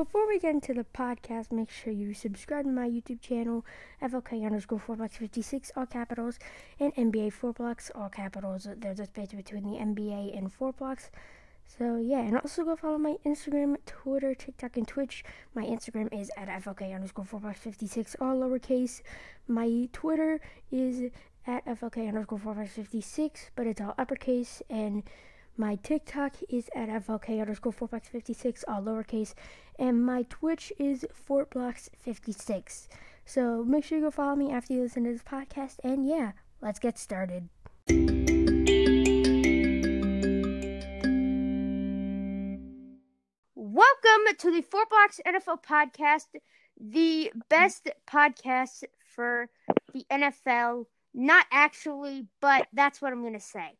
Before we get into the podcast, make sure you subscribe to my YouTube channel, FLK underscore 4blocks56, all capitals, and NBA 4 blocks, all capitals. There's a space between the NBA and 4 blocks. So, yeah, and also go follow my Instagram, Twitter, TikTok, and Twitch. My Instagram is at FLK underscore 4blocks56, all lowercase. My Twitter is at FLK underscore 4blocks56, but it's all uppercase. And my TikTok is at FLK underscore 4blocks56, all lowercase. And my Twitch is FortBlocks56. So make sure you go follow me after you listen to this podcast. And yeah, let's get started. Welcome to the Four Blocks NFL podcast, the best podcast for the NFL. Not actually, but that's what I'm going to say.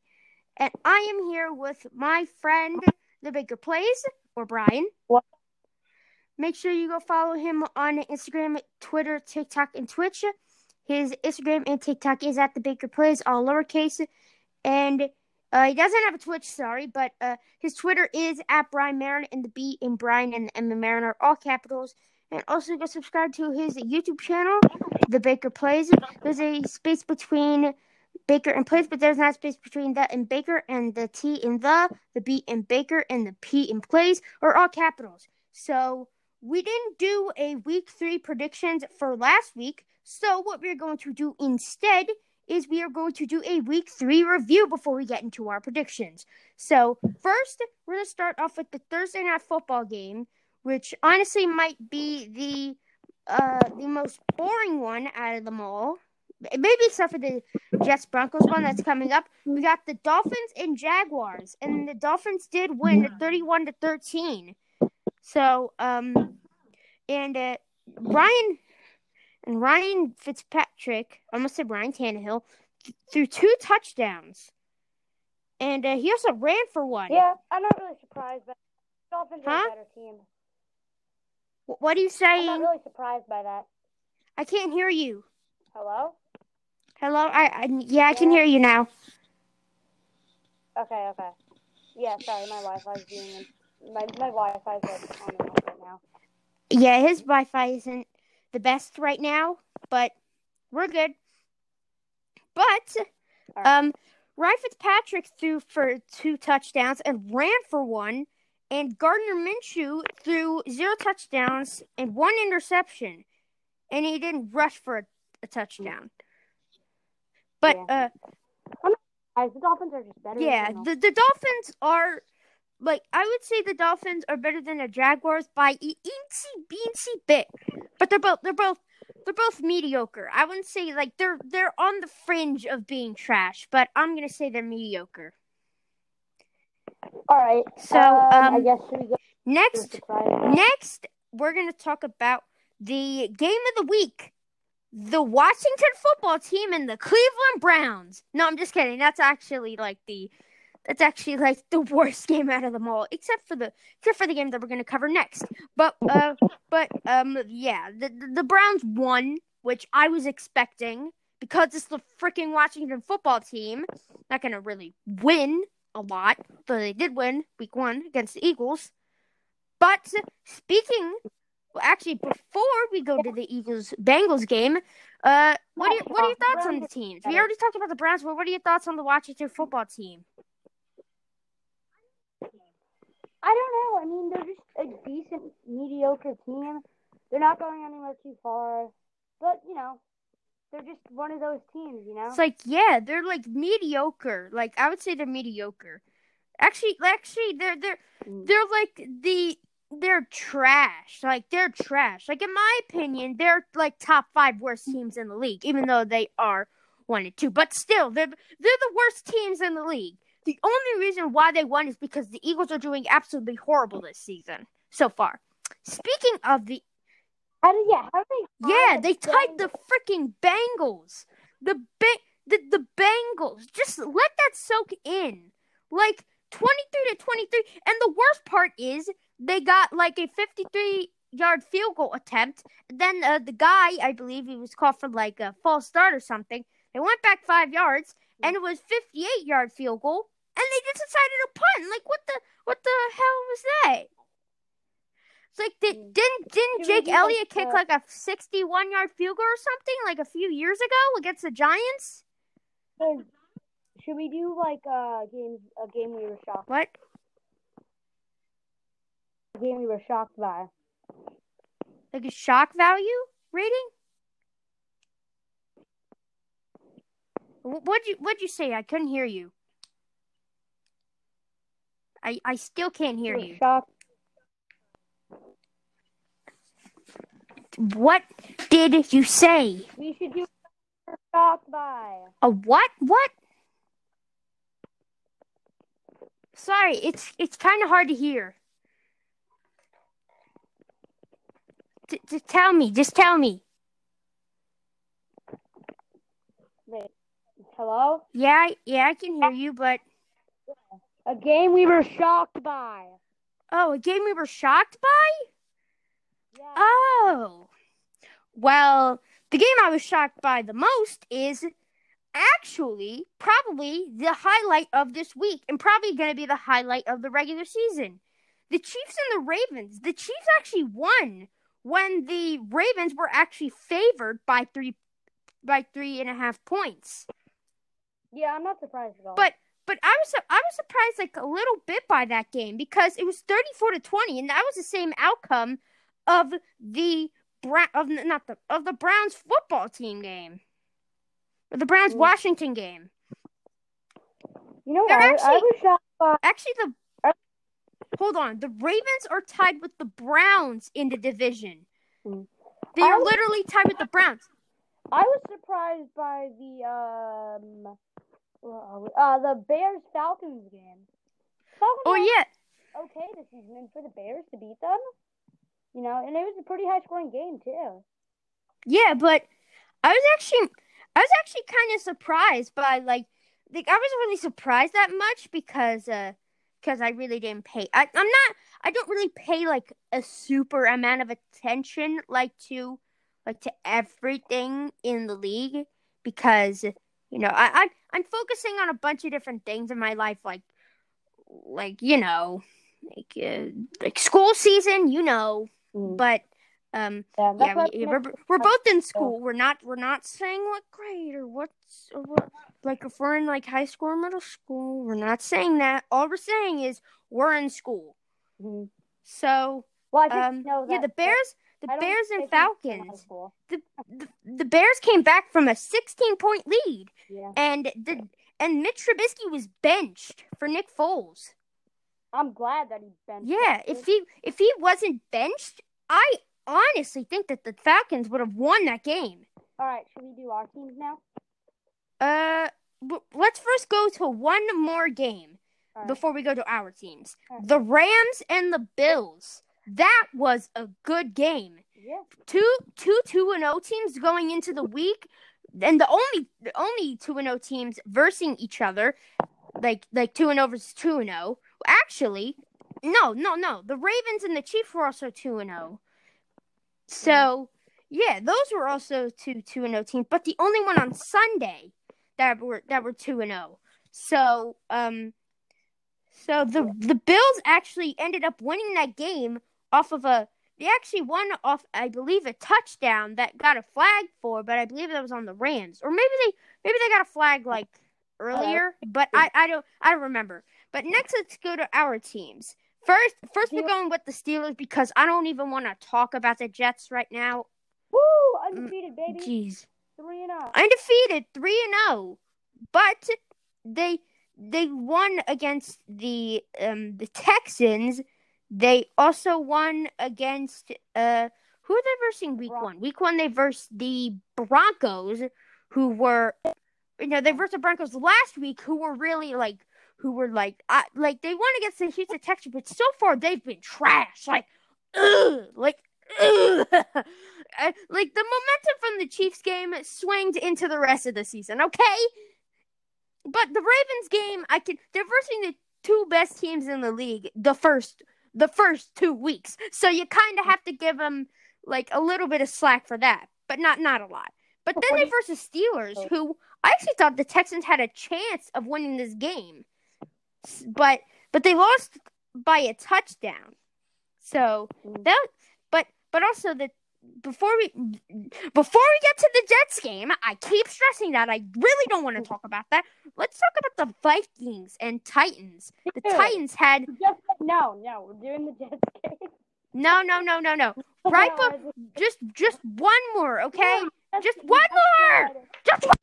And I am here with my friend, the Baker Plays, or Brian. What? Make sure you go follow him on Instagram, Twitter, TikTok, and Twitch. His Instagram and TikTok is at the Baker Plays, all lowercase. And uh, he doesn't have a Twitch, sorry, but uh, his Twitter is at Brian Marin, and the B in Brian and the M in Marin are all capitals. And also go subscribe to his YouTube channel, The Baker Plays. There's a space between Baker and Plays, but there's not space between the and Baker, and the T in the, the B in Baker, and the P in Plays are all capitals. So we didn't do a week three predictions for last week. So what we're going to do instead is we are going to do a week three review before we get into our predictions. So, first, we're going to start off with the Thursday night football game, which honestly might be the uh, the most boring one out of them all. Maybe except for the Jets Broncos one that's coming up. We got the Dolphins and Jaguars, and the Dolphins did win 31 to 13. So, um, and uh, Ryan and Ryan Fitzpatrick, I almost said Ryan Tannehill, th- threw two touchdowns. And uh, he also ran for one. Yeah, I'm not really surprised, but Dolphins are a better team. Wh- What are you saying? I'm not really surprised by that. I can't hear you. Hello? Hello? I, I yeah, I can hear you now. Okay, okay. Yeah, sorry, my Wi-Fi's being my my Wi-Fi's like on and off right now. Yeah, his Wi-Fi isn't the best right now, but we're good. But right. um, Ryan Fitzpatrick threw for two touchdowns and ran for one, and Gardner Minshew threw zero touchdowns and one interception, and he didn't rush for a, a touchdown. But Yeah. uh, the Dolphins are just better. yeah, the the Dolphins are like I would say the Dolphins are better than the Jaguars by a eensy beensy bit, but they're both they're both they're both mediocre. I wouldn't say like they're they're on the fringe of being trash, but I'm gonna say they're mediocre. All right. So um, I um, guess should we go next next we're gonna talk about the game of the week. The Washington football team and the Cleveland Browns. No, I'm just kidding. That's actually like the that's actually like the worst game out of them all, except for the except for the game that we're gonna cover next. But uh, but um, yeah, the the, Browns won, which I was expecting because it's the freaking Washington football team. Not gonna really win a lot, but they did win week one against the Eagles. But speaking, well, actually, before we go to the Eagles Bengals game, uh, what are your, what are your thoughts on the teams? We already talked about the Browns, but what are your thoughts on the Washington football team? I don't know. I mean, they're just a decent, mediocre team. They're not going anywhere too far, but you know, they're just one of those teams. You know. It's like, yeah, they're like mediocre. Like I would say they're mediocre. Actually, actually, they're they're Mm. they're like the they're trash. Like they're trash. Like in my opinion, they're like top five worst teams in the league, even though they are one and two. But still, they're they're the worst teams in the league. The only reason why they won is because the Eagles are doing absolutely horrible this season so far. Speaking of the How yeah? How they? yeah, they tied the freaking Bengals. The ba- the the Bengals. Just let that soak in. Like 23 to 23. And the worst part is they got like a 53 yard field goal attempt. Then uh, the guy, I believe he was called for like a false start or something. They went back 5 yards and it was 58 yard field goal and they just decided to punt. Like what the what the hell was that? It's like did, Mm. didn't didn't Jake Elliott kick uh, like a 61 yard field goal or something like a few years ago against the Giants? Should we do like a game? A game we were shocked. What? Game we were shocked by. Like a shock value rating? What'd you What'd you say? I couldn't hear you. I I still can't hear you. Shocked. What did you say? We should do. Shocked by. A what? What? Sorry, it's it's kind of hard to hear. T- Just tell me. Just tell me. Wait. Hello. Yeah, yeah, I can hear you, but A game we were shocked by. oh, a game we were shocked by. Yeah. Oh, well, the game I was shocked by the most is actually probably the highlight of this week, and probably going to be the highlight of the regular season. The Chiefs and the Ravens. The Chiefs actually won when the Ravens were actually favored by three by three and a half points. yeah, I'm not surprised at all. But but I was I was surprised like a little bit by that game because it was 34 to 20 and that was the same outcome of the Brown of not the of the Browns football team game. Or the Browns Mm. Washington game. you know what? they're I, I actually- was shocked by. Actually the Hold on. The Ravens are tied with the Browns in the division. Mm. They are was- literally tied with the Browns. I was surprised by the um, uh, the Bears Falcons game. Falcons Oh yeah. okay this season, and for the Bears to beat them, you know, and it was a pretty high scoring game too. Yeah, but I was actually I was actually kind of surprised by like like I wasn't really surprised that much because uh because I really didn't pay I, I'm not I don't really pay like a super amount of attention like to like to everything in the league because you know I, I I'm focusing on a bunch of different things in my life like like you know like uh, like school season you know Mm. but um Yeah, yeah, we, makes we're, we're both in school. We're not we're not saying what grade what's what like if we're in like high school or middle school. We're not saying that. All we're saying is we're in school. Mhm. So Well, um yeah, the Bears the Bears and it's in high Falcons. The, the the Bears came back from a 16 point lead Yeah, and the and Mitch Trubisky was benched for Nick Foles. I'm glad that he benched. Yeah, if he if he wasn't benched, I honestly think that the Falcons would have won that game. All right, should we do our teams now? Uh, w- let's first go to one more game right. before we go to our teams. Alright. The Rams and the Bills. That was a good game. Yeah. Two two two and O teams going into the week, and the only the only two and O teams versing each other, like like two and O versus two and O. Actually, no no no. The Ravens and the Chiefs were also two and O. So yeah, those were also two two and O teams, but the only one on Sunday that were that were two and O. So um, so the the Bills actually ended up winning that game off of a. They actually won off, I believe, a touchdown that got a flag for, but I believe that was on the Rams, or maybe they maybe they got a flag like earlier, but I, I don't I don't remember. But next, let's go to our teams. First, first we're going with the Steelers because I don't even want to talk about the Jets right now. Woo! Undefeated, baby. Jeez, Three and oh. up. undefeated, three and zero, but they they won against the um the Texans. They also won against uh who are they versing week Bron- one? Week one they versed the Broncos, who were you know they versed the Broncos last week, who were really like who were like I, like they won against the Houston Texans, but so far they've been trash. Like, ugh, like. Uh, like the momentum from the Chiefs game swings into the rest of the season, okay? But the Ravens game, I can they're versing the two best teams in the league the first the first two weeks, so you kind of have to give them like a little bit of slack for that, but not not a lot. But then they versus Steelers, who I actually thought the Texans had a chance of winning this game, but but they lost by a touchdown. So Mm. that, but also the before we before we get to the Jets game, I keep stressing that I really don't want to talk about that. Let's talk about the Vikings and Titans. The Dude. Titans had Just no, no, we're doing the Jets game. no, no, no, no, no. Right, but just just one more, okay? Yeah, just one more. good. Just one.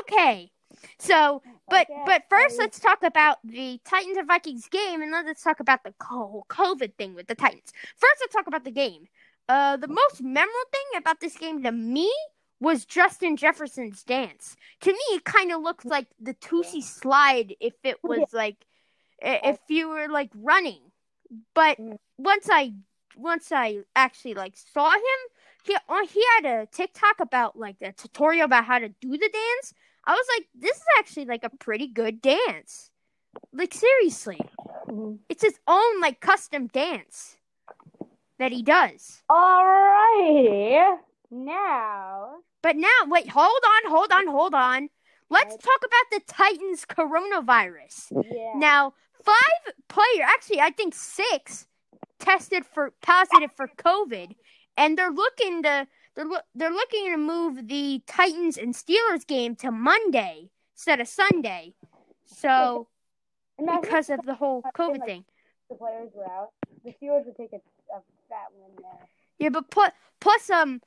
Okay. So, but Okay, but first, let's talk about the Titans and Vikings game, and then let's talk about the whole COVID thing with the Titans. First, let's talk about the game. Uh, the most memorable thing about this game to me was Justin Jefferson's dance. To me, it kind of looked like the Toosie slide if it was like if you were like running. But once I once I actually like saw him, he uh, he had a TikTok about like a tutorial about how to do the dance. I was like, this is actually like a pretty good dance. Like seriously, Mhm. it's his own like custom dance that he does. Alrighty. Now, But now, wait, hold on, hold on, hold on. Let's talk about the Titans coronavirus. yeah. Now, five player, actually, I think six, tested for positive for COVID, and they're looking to they're loo- they're looking to move the Titans and Steelers game to Monday instead of Sunday. So And I think because of the whole COVID like- thing, the players were out. The Steelers would take a, a fat win there. yeah. But plus, plus um,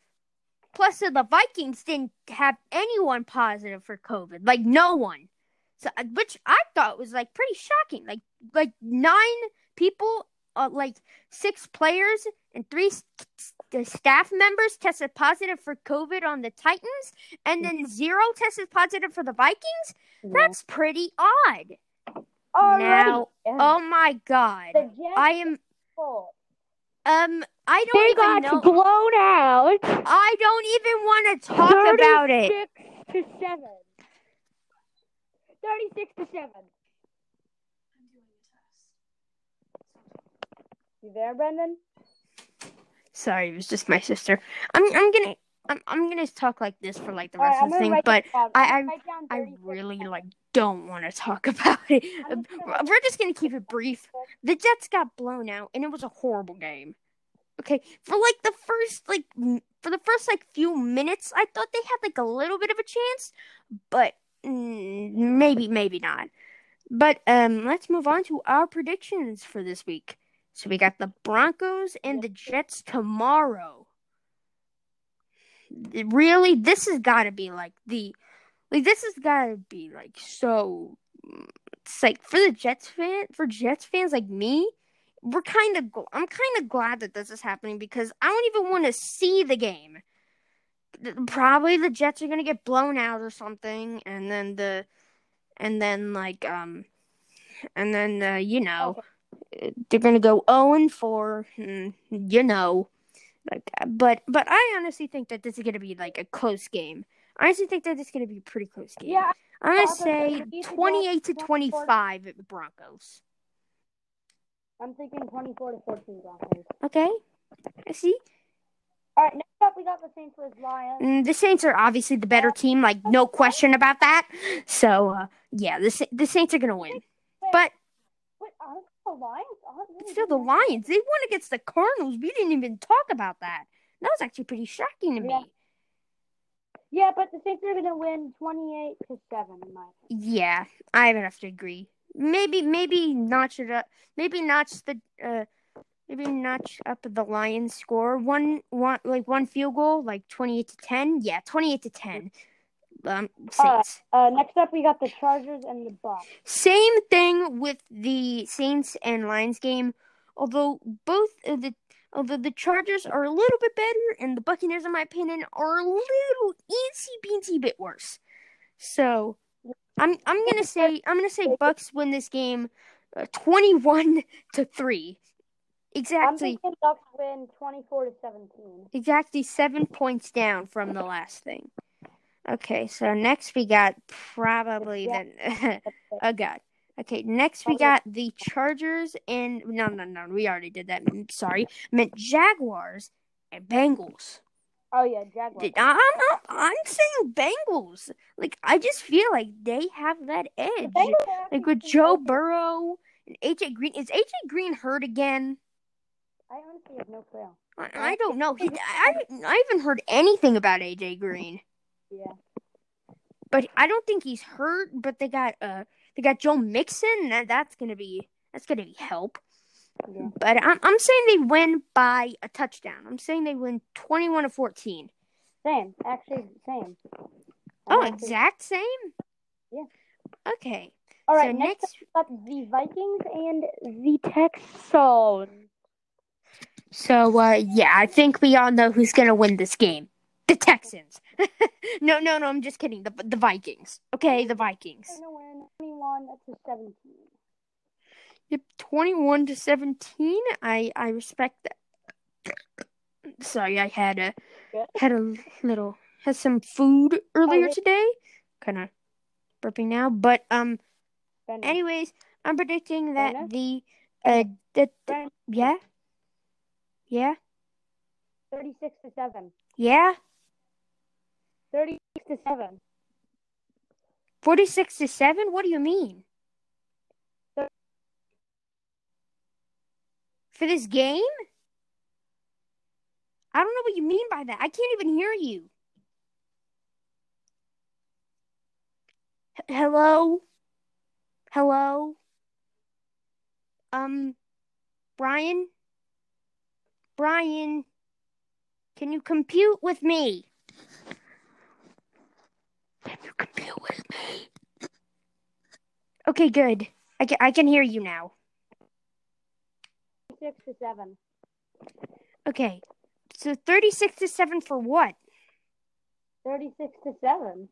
plus uh, the Vikings didn't have anyone positive for COVID, like no one. So, uh, which I thought was like pretty shocking. Like, like nine people, uh, like six players and three s- s- staff members tested positive for COVID on the Titans, and then zero tested positive for the Vikings. That's pretty odd. Alrighty. Now, Yeah. Oh my god, I am um. I don't They got know. blown out. I don't even want to talk about it. 36 to 7. 36 to 7. You there, Brendan? Sorry, it was just my sister. I'm I'm gonna I'm I'm gonna talk like this for like the rest I'm of the thing, but. I- I- gonna write down I 36 really like don't want to talk about it. Just We're just gonna keep it brief. The Jets got blown out, and it was a horrible game. Okay, for like the first like for the first like few minutes, I thought they had like a little bit of a chance, but maybe maybe not. But um, let's move on to our predictions for this week. So we got the Broncos and the Jets tomorrow. Really, this has got to be like the like this has got to be like so. It's like for the Jets fan for Jets fans like me, we're kind of I'm kind of glad that this is happening because I don't even want to see the game. Probably the Jets are gonna get blown out or something, and then the and then like um and then uh, you know they're gonna go 0 and 4 you know like but but I honestly think that this is gonna be like a close game. I honestly think that it's gonna be a pretty close game. Yeah, I'm gonna say are gonna beat the 28 to 25 at the Broncos. I'm thinking 24 to 14 Broncos. Okay, I see. All right, next up we got the Saints versus Lions. Mm, the Saints are obviously the better team, like no question about that. So uh, yeah, the the Saints are gonna win. But the Lions? Aren't really still, the? Lions they won against the Cardinals. We didn't even talk about that. That was actually pretty shocking to Yeah. me. Yeah, but the Saints are gonna win 28 to 7 in my opinion. Yeah, I would have to agree. Maybe maybe notch it up. Maybe notch the uh, maybe notch up the Lions score one one like one field goal, like twenty eight to ten. Yeah, twenty eight to ten. Um, Saints. Uh, next up we got the Chargers and the Bucks. Same thing with the Saints and Lions game. Although both of the although the Chargers are a little bit better, and the Buccaneers, in my opinion, are a little eensy beensy bit worse. So I'm I'm gonna say I'm gonna say Bucks win this game, uh, twenty one to three. I'm Exactly, thinking Bucks win 24 to 17. exactly seven points down from the last thing. Okay, so next we got probably the oh god. Okay, next we oh, got the Chargers and no no no we already did that. I'm sorry, I meant Jaguars and Bengals. Oh yeah, Jaguars. I'm I'm, I'm saying Bengals. Like I just feel like they have that edge. Bengals are actually Like with Joe. Burrow And AJ Green is AJ Green hurt again? I honestly have no clue. I, I don't know. He, I, I haven't heard anything about AJ Green. Yeah. But I don't think he's hurt. But they got uh they got Joe Mixon. That that's gonna be that's gonna be help. Yeah. But I'm I'm saying they win by a touchdown. I'm saying they win twenty one to fourteen. Same. Actually, same. Oh, actually- exact same. Yeah. Okay. All right. so next, next- up, the Vikings and the Texans. So uh yeah, I think we all know who's gonna win this game. The Texans. no, no, no. I'm just kidding. The the Vikings. Okay, the Vikings. They're gonna win 21 to 17. Yep, twenty-one to seventeen. I I respect that. Sorry, I had a Good. had a little had some food earlier yeah. today. Kind of burping now, but um. Anyways, I'm predicting that the uh that Brennan, yeah yeah 36 to 7. yeah 36 to 7. forty-six to seven. What do you mean? For this game? I don't know what you mean by that. I can't even hear you. H- Hello? Hello? Um, Brian? Brian? Can you compute with me? Can you compute with me? Okay, good. I can, I can hear you now. 36 to 7. Okay. So 36 to 7 for what? 36 to 7.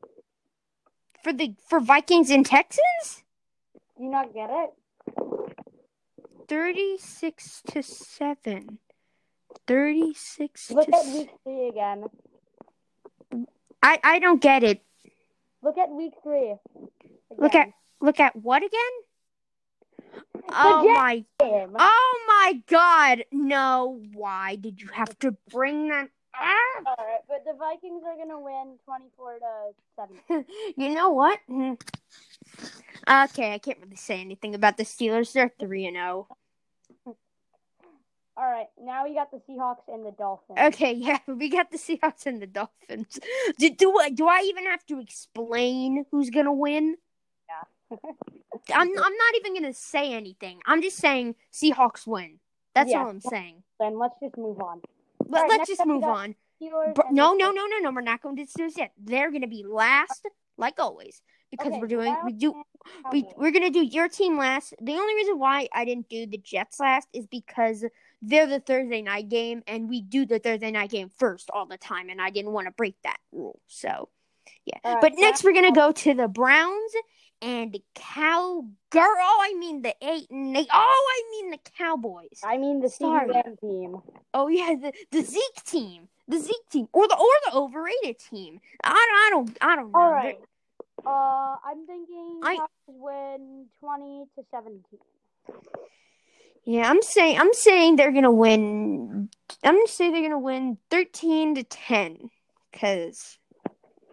For the for Vikings and Texans? Do you not get it? 36 to 7. 36 Look to at week 3 again. I I don't get it. Look at week 3. Look at look at what again? Oh my. Oh my god. No, why did you have to bring that up? All right, but the Vikings are going to win 24 to 7. You know what? Hmm. Okay, I can't really say anything about the Steelers. They're 3 and oh. 0. All right, now we got the Seahawks and the Dolphins. Okay, yeah, we got the Seahawks and the Dolphins. Do, do I do I even have to explain who's gonna win? Yeah. I'm I'm not even gonna say anything. I'm just saying Seahawks win. That's Yeah. all I'm saying. then let's just move on. Let, right, let's just move on. Steelers Br- no, no, no, no, no. We're not going to do this yet. They're gonna be last, like always, because Okay, we're doing we do we we're gonna do your team last. The only reason why I didn't do the Jets last is because they're the Thursday night game, and we do the Thursday night game first all the time, and I didn't want to break that rule. So, yeah. Right, but next, we're gonna go to the Browns and the Cowgirl. Oh, I mean the eight and eight. Oh, I mean the Cowboys. I mean the Sorry. Team. Oh yeah, the, the Zeke team, the Zeke team, or the or the overrated team. I don't, I don't, I don't know. All right. Uh, I'm thinking I- win 20 to 17. Yeah, I'm saying I'm saying they're gonna win. I'm gonna say they're gonna win thirteen to ten, cause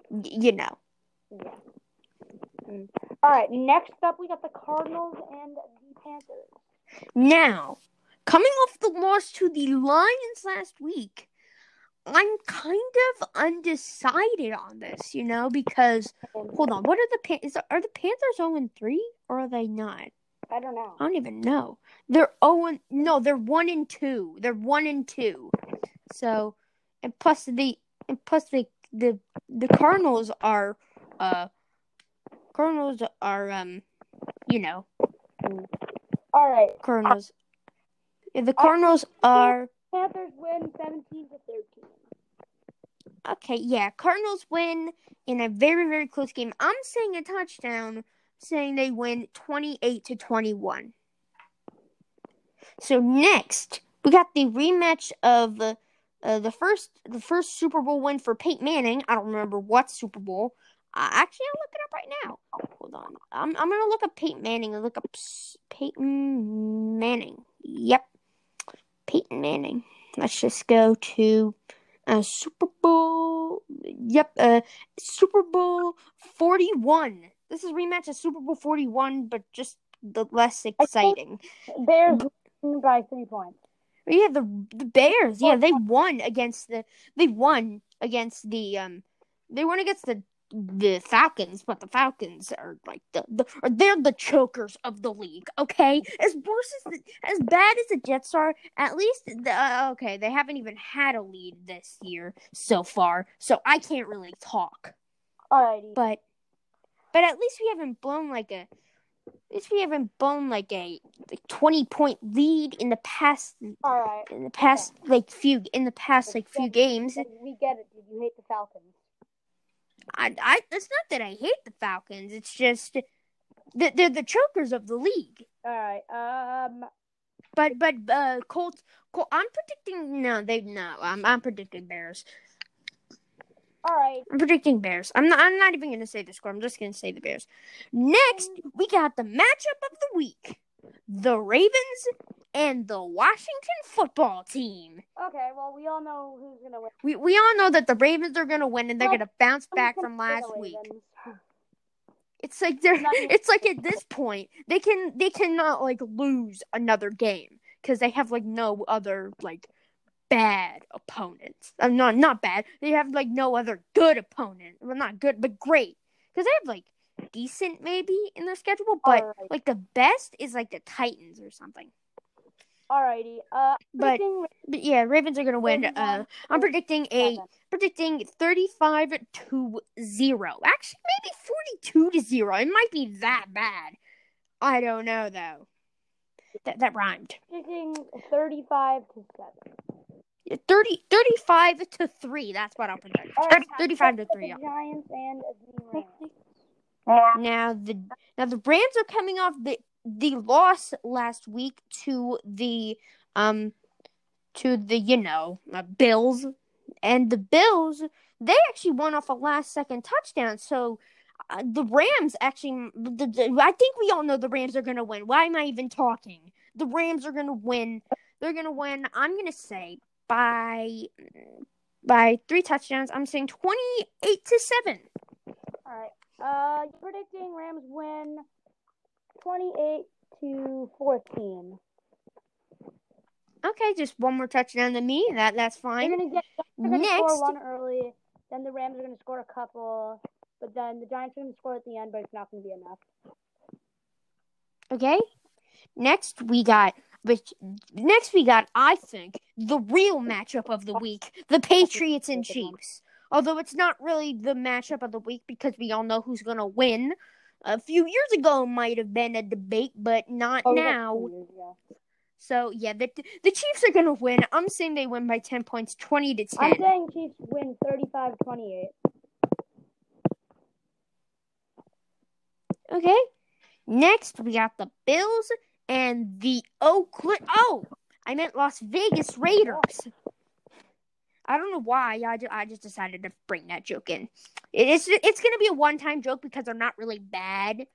y- you know. Yeah. Mm. All right. Next up, we got the Cardinals and the Panthers. Now, coming off the loss to the Lions last week, I'm kind of undecided on this. You know, because hold on, what are the Pan- is are the Panthers zero and three or are they not? I don't know. I don't even know. They're oh and no, they're one and two. They're one and two. So, and plus the and plus the the the Cardinals are uh Cardinals are um you know All right. Cardinals. Yeah, the Cardinals are Panthers win 17 to 13. okay. Yeah, Cardinals win in a very very close game. I'm saying a touchdown. Saying they win twenty eight to twenty one. So next, we got the rematch of uh, the first the first Super Bowl win for Peyton Manning. I don't remember what Super Bowl. Uh, actually, I'll look it up right now. Hold on. I'm I'm gonna look up Peyton Manning and look up Peyton Manning. Yep, Peyton Manning. Let's just go to uh, Super Bowl. Yep, uh, Super Bowl forty one. This is rematch of Super Bowl forty one, but just the less exciting. Bears win by three points. Yeah, the the Bears. Yeah, they won against the they won against the um they won against the the Falcons, but the Falcons are like the, the they're the chokers of the league. Okay, as worse as the, as bad as the Jets are, at least the, uh, okay they haven't even had a lead this year so far, so I can't really talk. Alrighty. But but at least we haven't blown like a at least we haven't blown like a like twenty point lead in the past All right. in the past like few in the past like few games. We get it. Did you hate the Falcons? I, I it's not that I hate the Falcons. It's just that they're the chokers of the league. All right. Um. But but uh, Colts. Col- I'm predicting no. They no. I'm I'm predicting Bears. All right. I'm predicting Bears. I'm not. I'm not even gonna say the score. I'm just gonna say the Bears. Next, we got the matchup of the week: the Ravens and the Washington Football Team. Okay. Well, we all know who's gonna win. We we all know that the Ravens are gonna win and they're gonna bounce back from last week. It's like they're. It's like at this point they can they cannot like lose another game because they have like no other like bad opponents. I'm not not bad. They have like no other good opponent. Well, not good, but great because they have like decent maybe in their schedule, but like the best is like the Titans or something. Alrighty. Uh. But- But yeah, Ravens are gonna win. Uh, I'm predicting a predicting 35 to 0. Actually, maybe 42 to 0. It might be that bad. I don't know though. That that rhymed. Predicting thirty-five to seven. 30 35 to 3. That's what I'll predict. All right, 35 to 3. The Giants and the Rams. Now the now the Rams are coming off the the loss last week to the um to the you know uh, Bills and the Bills they actually won off a last second touchdown so uh, the Rams actually the, the, I think we all know the Rams are going to win why am I even talking the Rams are going to win they're going to win I'm going to say by by three touchdowns I'm saying 28 to 7 All right. Uh, you're predicting Rams win twenty-eight to fourteen. Okay, just one more touchdown to me. That that's They're fine. gonna get. They're gonna Next, score one early. Then the Rams are gonna score a couple. But then the Giants are gonna score at the end, but it's not gonna be enough. okay. Next we got which next we got I think the real matchup of the week: the Patriots and Chiefs. Although it's not really the matchup of the week because we all know who's gonna win. A few years ago might have been a debate, but not Oh, now. years. So yeah, the the Chiefs are gonna win. I'm saying they win by ten points, twenty to ten. I'm saying Chiefs win 35-28. Okay. Next, we got the Bills and the Oakland. Oh, I meant Las Vegas Raiders. I don't know why. I just, I just decided to bring that joke in. It's going to be a one time joke because they're not really bad,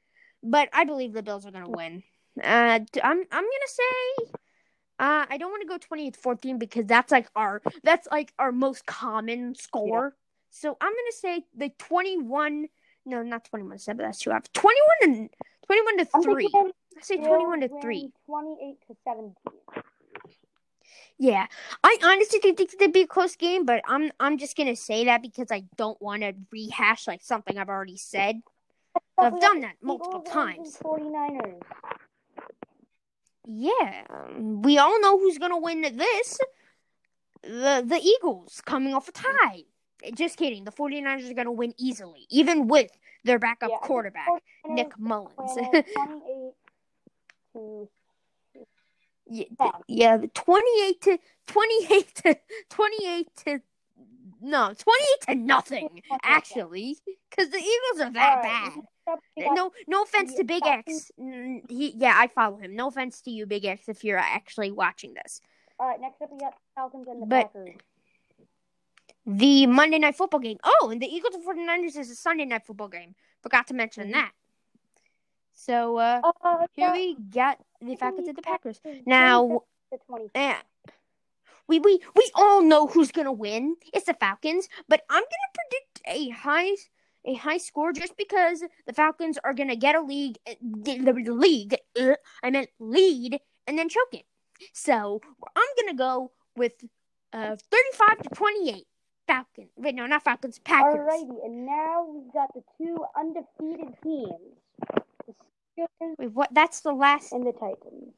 but I believe the Bills are going to win. Uh, I'm I'm going to say. Uh, I don't want to go 28 14 because that's like our that's like our most common score. So I'm gonna say the 21 no, not twenty one seven. That's too off. 21 to 21 to 3. thinking I say Bills 21 to win 3. 28 to 17. Yeah. I honestly think it'd be a close game, but I'm I'm just going to say that because I don't want to rehash like something I've already said. So I've done that multiple times. 49ers. Yeah. We all know who's going to win this. The the Eagles coming off a tie. Just kidding. The 49ers are going to win easily, even with their backup Yeah, quarterback, Nick Mullens. win 28 to Yeah, Yeah. the 28 to 28 to 28 to no, 28 to nothing actually cuz the Eagles are that right, bad. next up, we got No no offense to Big X. He yeah, I follow him. No offense to you Big X if you're actually watching this. All right, next up we got Falcons and the But- Packers. The Monday Night Football game. Oh, and the Eagles and 49ers is a Sunday Night Football game. Forgot to mention Mhm. that. So uh Uh, here we got the Falcons and the Packers. Now 26 to 20. Yeah. We we we all know who's gonna win. It's the Falcons, but I'm gonna predict a high a high score just because the Falcons are going to get a league, the, the league, uh, I meant lead, and then choke it. So I'm going to go with uh, 35 to 28. Falcons. Wait, no, not Falcons. Packers. Alrighty, and now we've got the two undefeated teams. Wait, what? That's the last. and the Titans.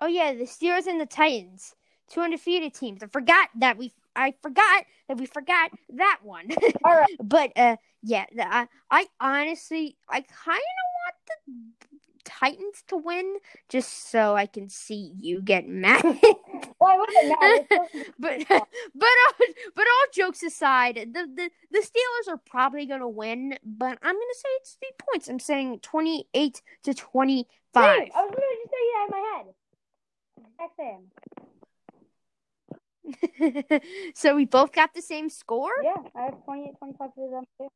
Oh yeah, the Steelers and the Titans, two undefeated teams. I forgot that we. I forgot that we forgot that one. All right. but uh, yeah, I, I honestly, I kind of want the Titans to win, just so I can see you get mad. Well, I wasn't mad. But but all, but all jokes aside, the, the the Steelers are probably gonna win, but I'm gonna say it's three points. I'm saying twenty eight to twenty five. Dang, I was literally just saying that in my head. Same. so we both got the same score Yeah, I have 28, 25 for them too.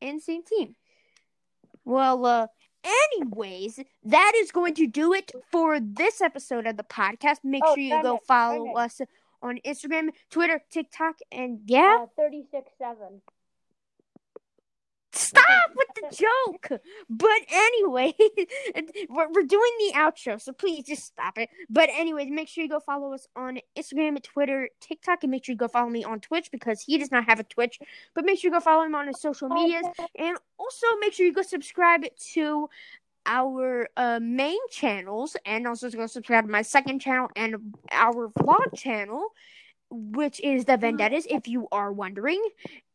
and same team. Well, uh, anyways, that is going to do it for this episode of the podcast. Make Oh, sure you go it, follow us on Instagram, Twitter, TikTok, and yeah. Uh, 36 7. Stop with the joke. But anyway, we're, we're doing the outro, so please just stop it. But anyways, make sure you go follow us on Instagram, Twitter, TikTok, and make sure you go follow me on Twitch because he does not have a Twitch. But make sure you go follow him on his social medias, and also make sure you go subscribe to our uh, main channels, and also go subscribe to my second channel and our vlog channel. Which is the Vendettas, if you are wondering,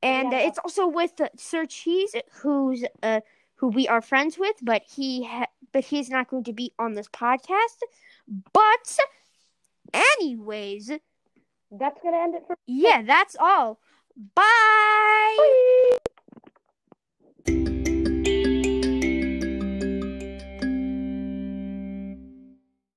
and uh, Yeah. it's also with uh, Sir Cheese, who's uh, who we are friends with, but he ha- but he's not going to be on this podcast. But anyways, That's going to end it for yeah, that's all. Bye. Bye.